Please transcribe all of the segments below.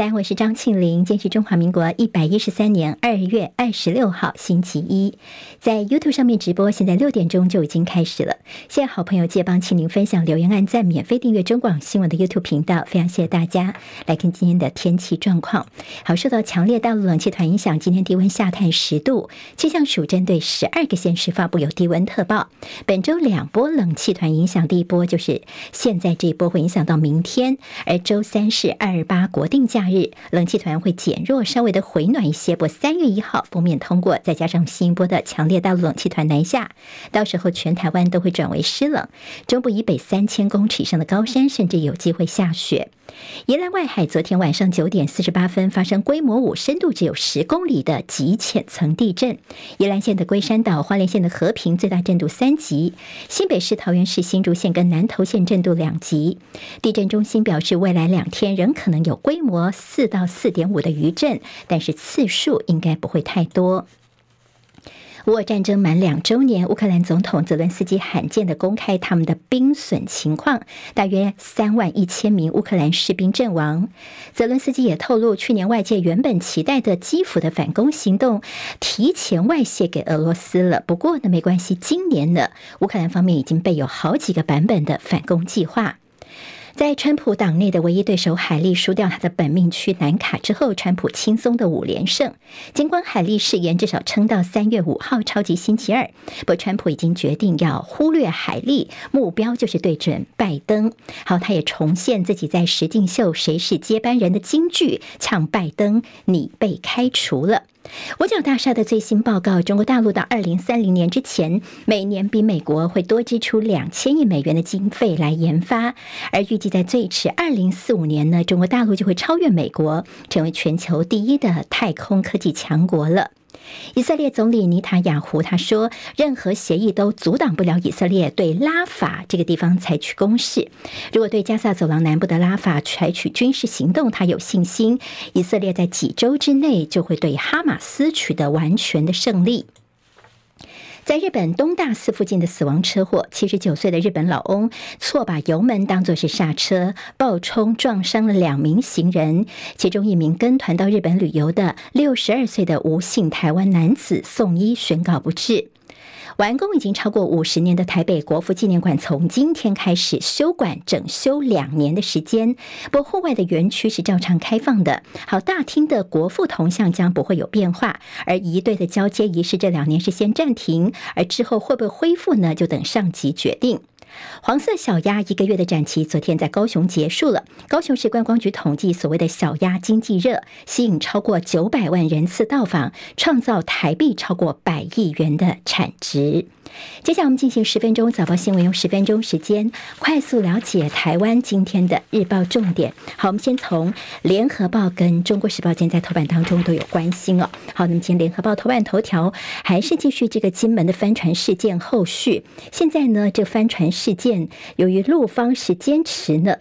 三，我是张庆玲。今天是中华民国一百一十三年二月二十六号，星期一，在 YouTube 上面直播，现在六点钟就已经开始了。谢谢好朋友借帮庆玲分享、留言、按赞、免费订阅中广新闻的 YouTube 频道，非常谢谢大家。来看今天的天气状况。好，受到强烈大陆冷气团影响，今天低温下探十度。气象署针对十二个县市发布有低温特报。本周两波冷气团影响，第一波就是现在这一波会影响到明天，而周三是二八国定假。日冷气团会减弱，稍微的回暖一些。不三月一号封面通过，再加上新一波的强烈大陆冷气团南下，到时候全台湾都会转为湿冷。中部以北三千公尺以上的高山，甚至有机会下雪。宜兰外海昨天晚上九点四十八分发生规模五、深度只有十公里的极浅层地震。宜兰县的龟山岛、花莲县的和平最大震度三级，新北市、桃园市、新竹县跟南投县震度两级。地震中心表示，未来两天仍可能有规模四到四点五的余震，但是次数应该不会太多。乌俄战争满两周年，乌克兰总统泽伦斯基罕见的公开他们的兵损情况，大约三万一千名乌克兰士兵阵亡。泽伦斯基也透露，去年外界原本期待的基辅的反攻行动提前外泄给俄罗斯了。不过呢，没关系，今年呢，乌克兰方面已经备有好几个版本的反攻计划。在川普党内的唯一对手海莉输掉他的本命区南卡之后，川普轻松的五连胜。尽管海莉誓言至少撑到三月五号超级星期二，不川普已经决定要忽略海莉，目标就是对准拜登。好，他也重现自己在实境秀《谁是接班人》的金句，呛拜登：“你被开除了。”五角大厦的最新报告，中国大陆到二零三零年之前，每年比美国会多支出两千亿美元的经费来研发，而预计在最迟二零四五年呢，中国大陆就会超越美国，成为全球第一的太空科技强国了。以色列总理尼塔雅胡他说：“任何协议都阻挡不了以色列对拉法这个地方采取攻势。如果对加萨走廊南部的拉法采取军事行动，他有信心，以色列在几周之内就会对哈马斯取得完全的胜利。”在日本东大寺附近的死亡车祸，七十九岁的日本老翁错把油门当作是刹车，爆冲撞伤了两名行人，其中一名跟团到日本旅游的六十二岁的吴姓台湾男子送医宣告不治。完工已经超过五十年的台北国父纪念馆，从今天开始休馆整修两年的时间。不过户外的园区是照常开放的。好，大厅的国父铜像将不会有变化，而仪队的交接仪式这两年是先暂停，而之后会不会恢复呢？就等上级决定。黄色小鸭一个月的展期昨天在高雄结束了。高雄市观光局统计，所谓的小鸭经济热，吸引超过九百万人次到访，创造台币超过百亿元的产值。接下来我们进行十分钟早报新闻，用十分钟时间快速了解台湾今天的日报重点。好，我们先从联合报跟中国时报间在头版当中都有关心哦。好，那么今天联合报头版头条还是继续这个金门的帆船事件后续。现在呢，这帆船事件由于陆方是坚持呢。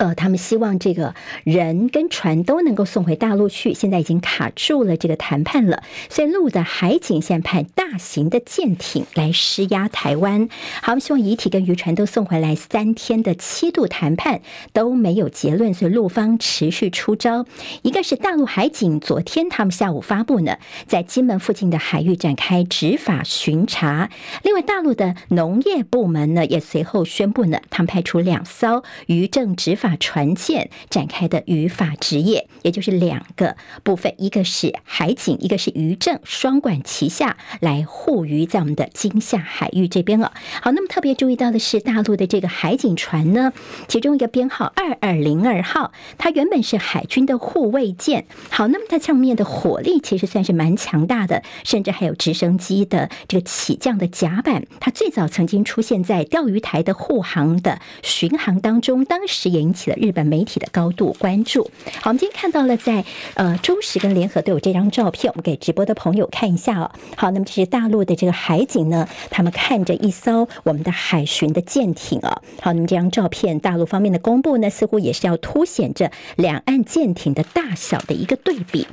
呃，他们希望这个人跟船都能够送回大陆去，现在已经卡住了这个谈判了。所以陆的海警现派大型的舰艇来施压台湾。好，我们希望遗体跟渔船都送回来。三天的七度谈判都没有结论，所以陆方持续出招。一个是大陆海警，昨天他们下午发布呢，在金门附近的海域展开执法巡查。另外，大陆的农业部门呢，也随后宣布呢，他们派出两艘渔政执法。船舰展开的渔法职业，也就是两个部分，一个是海警，一个是渔政，双管齐下来护渔在我们的金厦海域这边了。好，那么特别注意到的是，大陆的这个海警船呢，其中一个编号二二零二号，它原本是海军的护卫舰。好，那么它上面的火力其实算是蛮强大的，甚至还有直升机的这个起降的甲板。它最早曾经出现在钓鱼台的护航的巡航当中，当时也引起了日本媒体的高度关注。好，我们今天看到了在呃中时跟联合都有这张照片，我们给直播的朋友看一下哦。好，那么这是大陆的这个海警呢，他们看着一艘我们的海巡的舰艇啊。好，那么这张照片，大陆方面的公布呢，似乎也是要凸显着两岸舰艇的大小的一个对比。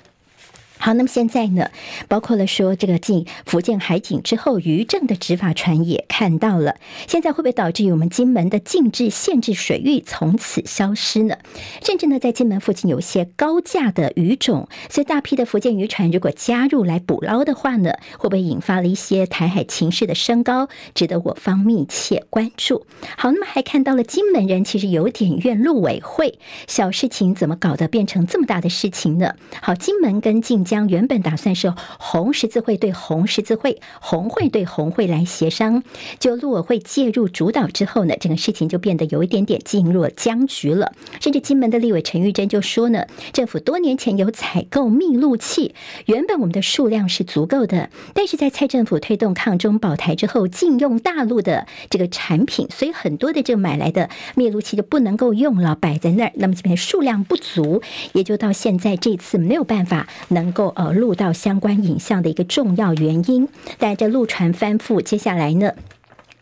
好，那么现在呢，包括了说这个进福建海警之后，渔政的执法船也看到了，现在会不会导致于我们金门的禁制限制水域从此消失呢？甚至呢，在金门附近有些高价的鱼种，所以大批的福建渔船如果加入来捕捞的话呢，会不会引发了一些台海情势的升高，值得我方密切关注。好，那么还看到了金门人其实有点怨陆委会，小事情怎么搞得变成这么大的事情呢？好，金门跟进。将原本打算是红十字会对红十字会、红会对红会来协商，就陆委会介入主导之后呢，整个事情就变得有一点点进入了僵局了。甚至金门的立委陈玉珍就说呢，政府多年前有采购密录器，原本我们的数量是足够的，但是在蔡政府推动抗中保台之后，禁用大陆的这个产品，所以很多的这买来的密录器就不能够用了，摆在那儿，那么这边数量不足，也就到现在这次没有办法能。够呃录到相关影像的一个重要原因，但这陆船翻覆，接下来呢？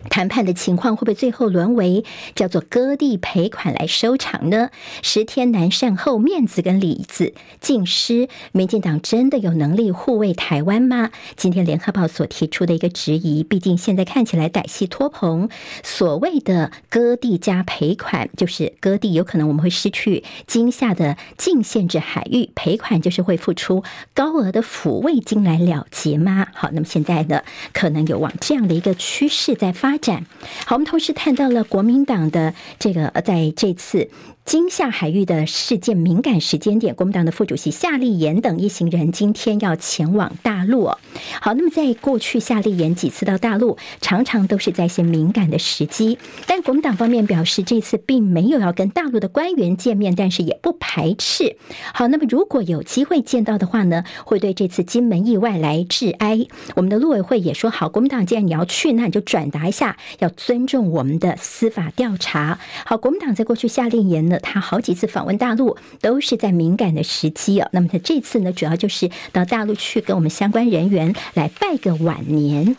谈判的情况会不会最后沦为叫做割地赔款来收场呢？十天南善后，面子跟里子尽失，民进党真的有能力护卫台湾吗？今天联合报所提出的一个质疑，毕竟现在看起来歹戏拖棚，所谓的割地加赔款，就是割地有可能我们会失去金厦的禁限制海域，赔款就是会付出高额的抚慰金来了结吗？好，那么现在呢，可能有往这样的一个趋势在发展。好，我们同时看到了国民党的这个，在这次。金厦海域的事件敏感时间点，国民党的副主席夏立言等一行人今天要前往大陆。好，那么在过去夏立言几次到大陆，常常都是在一些敏感的时机。但国民党方面表示，这次并没有要跟大陆的官员见面，但是也不排斥。好，那么如果有机会见到的话呢，会对这次金门意外来致哀。我们的陆委会也说好，国民党既然你要去，那你就转达一下，要尊重我们的司法调查。好，国民党在过去夏立言呢。他好几次访问大陆，都是在敏感的时机哦。那么他这次呢，主要就是到大陆去跟我们相关人员来拜个晚年。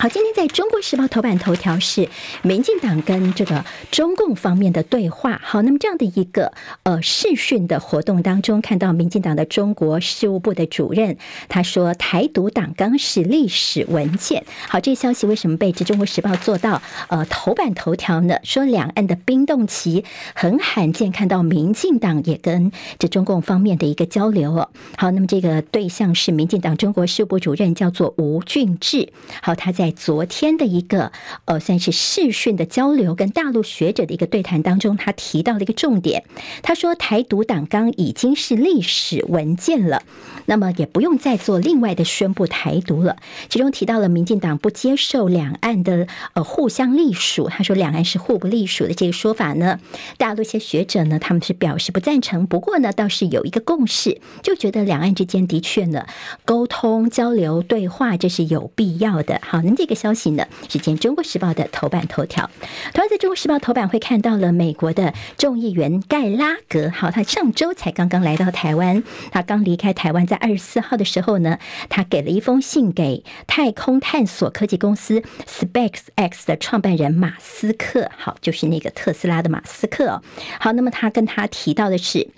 好，今天在中国时报头版头条是民进党跟这个中共方面的对话。好，那么这样的一个呃视讯的活动当中，看到民进党的中国事务部的主任他说，台独党纲是历史文件。好，这个消息为什么被这中国时报做到呃头版头条呢？说两岸的冰冻期很罕见，看到民进党也跟这中共方面的一个交流哦。好，那么这个对象是民进党中国事务部主任，叫做吴俊志。好，他在。昨天的一个呃，算是视讯的交流，跟大陆学者的一个对谈当中，他提到了一个重点。他说，台独党纲已经是历史文件了，那么也不用再做另外的宣布台独了。其中提到了民进党不接受两岸的呃互相隶属，他说两岸是互不隶属的这个说法呢，大陆一些学者呢，他们是表示不赞成。不过呢，倒是有一个共识，就觉得两岸之间的确呢，沟通交流对话这是有必要的。好，那这个消息呢，是今天《中国时报》的头版头条。同样在《中国时报》头版会看到了美国的众议员盖拉格，好，他上周才刚刚来到台湾，他刚离开台湾，在二十四号的时候呢，他给了一封信给太空探索科技公司 SpaceX 的创办人马斯克，好，就是那个特斯拉的马斯克。好，那么他跟他提到的是。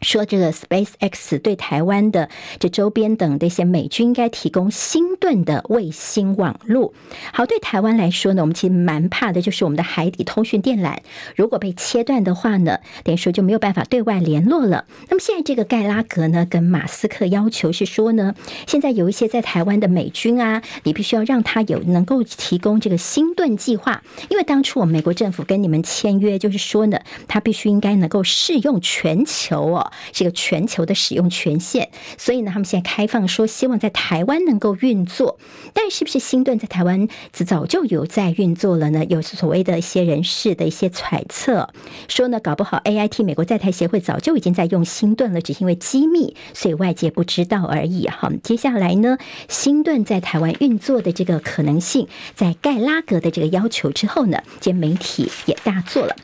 说这个 SpaceX 对台湾的这周边等的一些美军应该提供星盾的卫星网络。好，对台湾来说呢，我们其实蛮怕的，就是我们的海底通讯电缆如果被切断的话呢，等于说就没有办法对外联络了。那么现在这个盖拉格呢，跟马斯克要求是说呢，现在有一些在台湾的美军啊，你必须要让他有能够提供这个星盾计划，因为当初我们美国政府跟你们签约，就是说呢，他必须应该能够适用全球哦。这个全球的使用权限，所以呢，他们现在开放说，希望在台湾能够运作。但是不是新盾在台湾早就有在运作了呢？有所谓的一些人士的一些揣测，说呢，搞不好 AIT 美国在台协会早就已经在用新盾了，只是因为机密，所以外界不知道而已。好，接下来呢，新盾在台湾运作的这个可能性，在盖拉格的这个要求之后呢，今天媒体也大做了。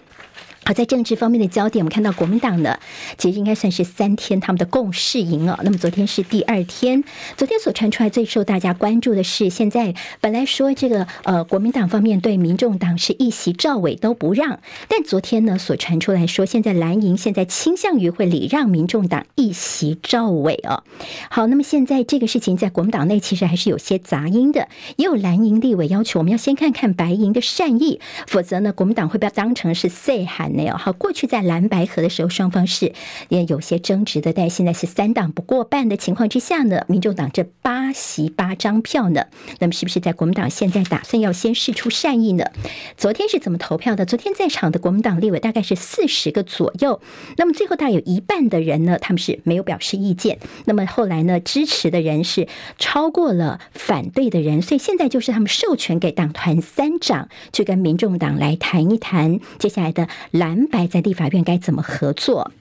好，在政治方面的焦点，我们看到国民党呢，其实应该算是三天他们的共事营哦。那么昨天是第二天，昨天所传出来最受大家关注的是，现在本来说这个呃国民党方面对民众党是一席赵伟都不让，但昨天呢所传出来说，现在蓝营现在倾向于会礼让民众党一席赵伟哦。好，那么现在这个事情在国民党内其实还是有些杂音的，也有蓝营立委要求我们要先看看白营的善意，否则呢国民党会被当成是塞没有好，过去在蓝白合的时候，双方是也有些争执的，但现在是三党不过半的情况之下呢，民众党这八席八张票呢，那么是不是在国民党现在打算要先试出善意呢？昨天是怎么投票的？昨天在场的国民党立委大概是四十个左右，那么最后大概有一半的人呢，他们是没有表示意见，那么后来呢，支持的人是超过了反对的人，所以现在就是他们授权给党团三长去跟民众党来谈一谈接下来的蓝。蓝白在立法院该怎么合作？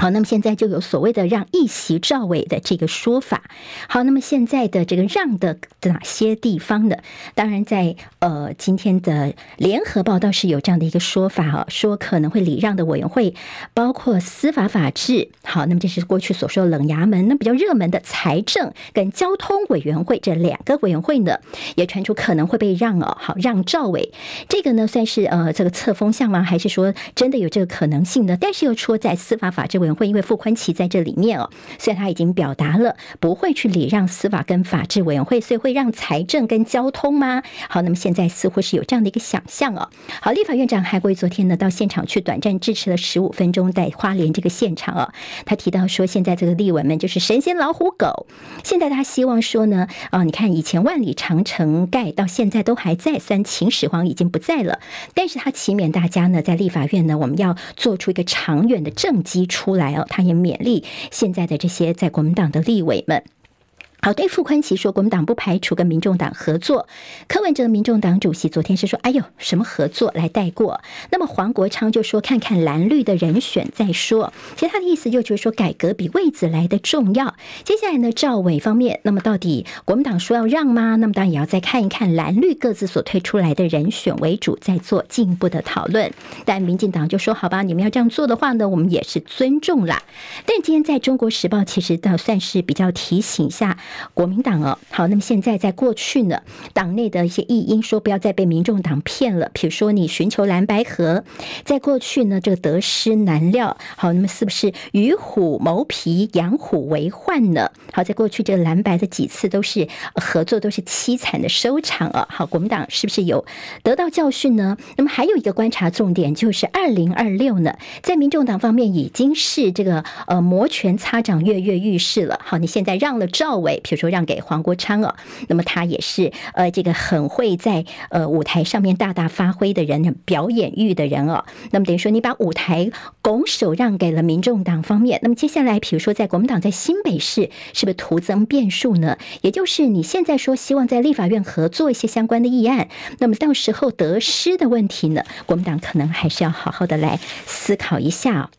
好，那么现在就有所谓的让一席赵伟的这个说法。好，那么现在的这个让的哪些地方呢？当然在，呃今天的联合报倒是有这样的一个说法啊，说可能会礼让的委员会包括司法法制。好，那么这是过去所说的冷衙门，那比较热门的财政跟交通委员会这两个委员会呢，也传出可能会被让哦。好，让赵伟这个呢算是呃这个测风向吗？还是说真的有这个可能性呢？但是又说在司法法制委。会因为傅崐萁在这里面哦，所以他已经表达了不会去礼让司法跟法制委员会，所以会让财政跟交通吗？好，那么现在似乎是有这样的一个想象哦。好，立法院长韩国瑜昨天呢到现场去短暂支持了十五分钟，在花莲这个现场哦，他提到说现在这个立委们就是神仙老虎狗，现在他希望说呢，啊，你看以前万里长城盖到现在都还在，虽然秦始皇已经不在了，但是他期勉大家呢在立法院呢，我们要做出一个长远的政绩出来哦，他也勉励现在的这些在国民党的立委们。好，对傅崐萁说，国民党不排除跟民众党合作。柯文哲，民众党主席，昨天是说：“哎呦，什么合作来带过？”那么黄国昌就说：“看看蓝绿的人选再说。”其实他的意思就是说，改革比位子来的重要。接下来呢，赵伟方面，那么到底国民党说要让吗？那么当然也要再看一看蓝绿各自所推出来的人选为主，再做进一步的讨论。但民进党就说：“好吧，你们要这样做的话呢，我们也是尊重啦。”但今天在中国时报，其实倒算是比较提醒一下。国民党哦，好，那么现在在过去呢，党内的一些异音说不要再被民众党骗了。比如说你寻求蓝白合，在过去呢，这个得失难料。好，那么是不是与虎谋皮，养虎为患呢？好，在过去这个蓝白的几次都是合作，都是凄惨的收场啊。好，国民党是不是有得到教训呢？那么还有一个观察重点就是二零二六呢，在民众党方面已经是这个呃摩拳擦掌，跃跃欲试了。好，你现在让了赵伟。比如说让给黄国昌哦，那么他也是呃这个很会在呃舞台上面大大发挥的人，表演欲的人哦。那么等于说你把舞台拱手让给了民众党方面，那么接下来比如说在国民党在新北市是不是徒增变数呢？也就是你现在说希望在立法院合作一些相关的议案，那么到时候得失的问题呢，国民党可能还是要好好的来思考一下。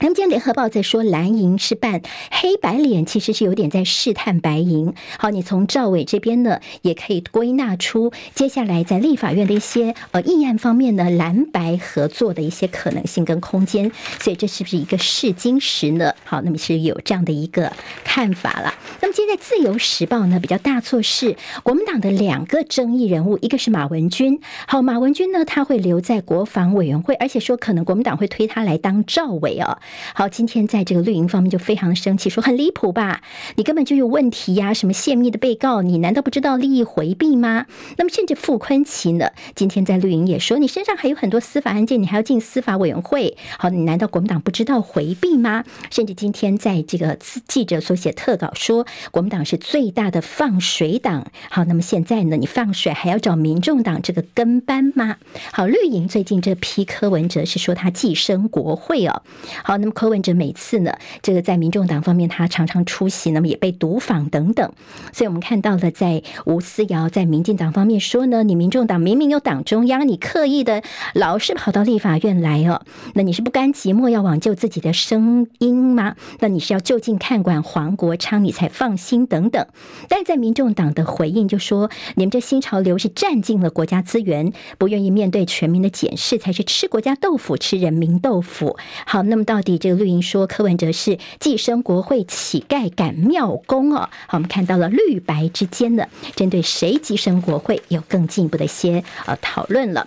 那么今天联合报在说蓝营是扮黑白脸，其实是有点在试探白营。好，你从赵伟这边呢，也可以归纳出接下来在立法院的一些呃议案方面呢，蓝白合作的一些可能性跟空间。所以这是不是一个试金石呢？好，那么是有这样的一个看法了。那么现在自由时报呢，比较大错是国民党的两个争议人物，一个是马文君。好，马文君呢，他会留在国防委员会，而且说可能国民党会推他来当赵伟啊。好，今天在这个绿营方面就非常的生气，说很离谱吧？你根本就有问题呀！什么泄密的被告，你难道不知道利益回避吗？那么甚至傅坤奇呢？今天在绿营也说，你身上还有很多司法案件，你还要进司法委员会。好，你难道国民党不知道回避吗？甚至今天在这个记者所写特稿说，国民党是最大的放水党。好，那么现在呢？你放水还要找民众党这个跟班吗？好，绿营最近这批柯文哲是说他寄生国会哦。好。那么柯文哲每次呢，这个在民众党方面他常常出席，那么也被毒访等等，所以我们看到了在吴思瑶在民进党方面说呢，你民众党明明有党中央，你刻意的老是跑到立法院来哦，那你是不甘寂寞要挽救自己的声音吗？那你是要就近看管黄国昌，你才放心等等。但在民众党的回应就说，你们这新潮流是占尽了国家资源，不愿意面对全民的检视，才是吃国家豆腐，吃人民豆腐。好，那么到这个绿营说柯文哲是寄生国会乞丐赶庙工哦？好，我们看到了绿白之间的针对谁寄生国会有更进一步的一些呃讨论了。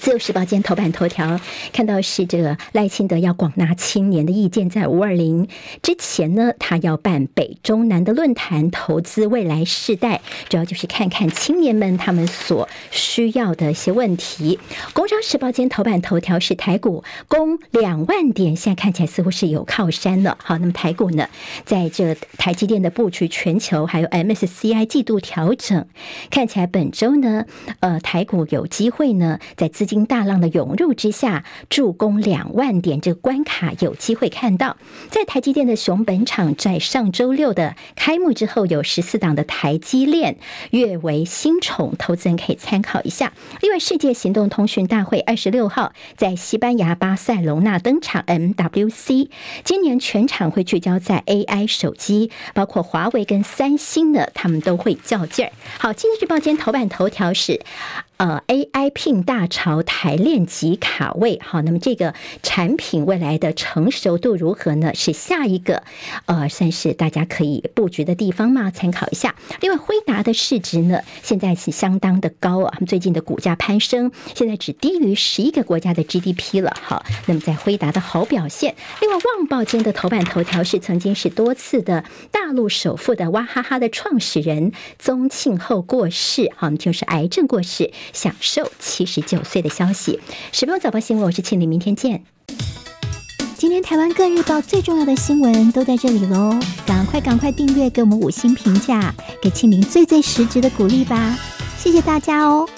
自由时报今天头版头条看到是这个赖清德要广纳青年的意见，在五二零之前呢，他要办北中南的论坛，投资未来世代，主要就是看看青年们他们所需要的一些问题。工商时报今天头版头条是台股攻两万点，现在看起来似乎是有靠山了。好，那么台股呢，在这台积电的布局全球，还有 MSCI 季度调整，看起来本周呢，呃，台股有机会呢，在资资金大浪的涌入之下，助攻两万点这个关卡有机会看到。在台积电的熊本厂在上周六的开幕之后，有十四档的台积链跃为新宠，投资人可以参考一下。另外，世界行动通讯大会二十六号在西班牙巴塞隆纳登场，MWC 今年全场会聚焦在 AI 手机，包括华为跟三星的，他们都会较劲儿。好，经济日报今天头版头条是。呃，AI 聘大潮，台链级卡位。好，那么这个产品未来的成熟度如何呢？是下一个呃，算是大家可以布局的地方嘛，参考一下。另外，辉达的市值呢，现在是相当的高啊，他们最近的股价攀升，现在只低于十一个国家的 GDP 了。好，那么在辉达的好表现。另外，旺报间的头版头条是曾经是多次的大陆首富的娃哈哈的创始人宗庆后过世，好，就是癌症过世。享受七十九岁的消息。十分钟早报新闻，我是庆玲，明天见。今天台湾各日报最重要的新闻都在这里喽，赶快赶快订阅，给我们五星评价，给庆玲最最实质的鼓励吧，谢谢大家哦。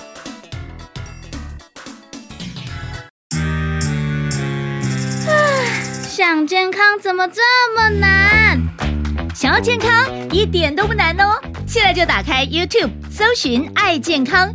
啊，想健康怎么这么难？想要健康一点都不难哦，现在就打开 YouTube，搜寻“爱健康”。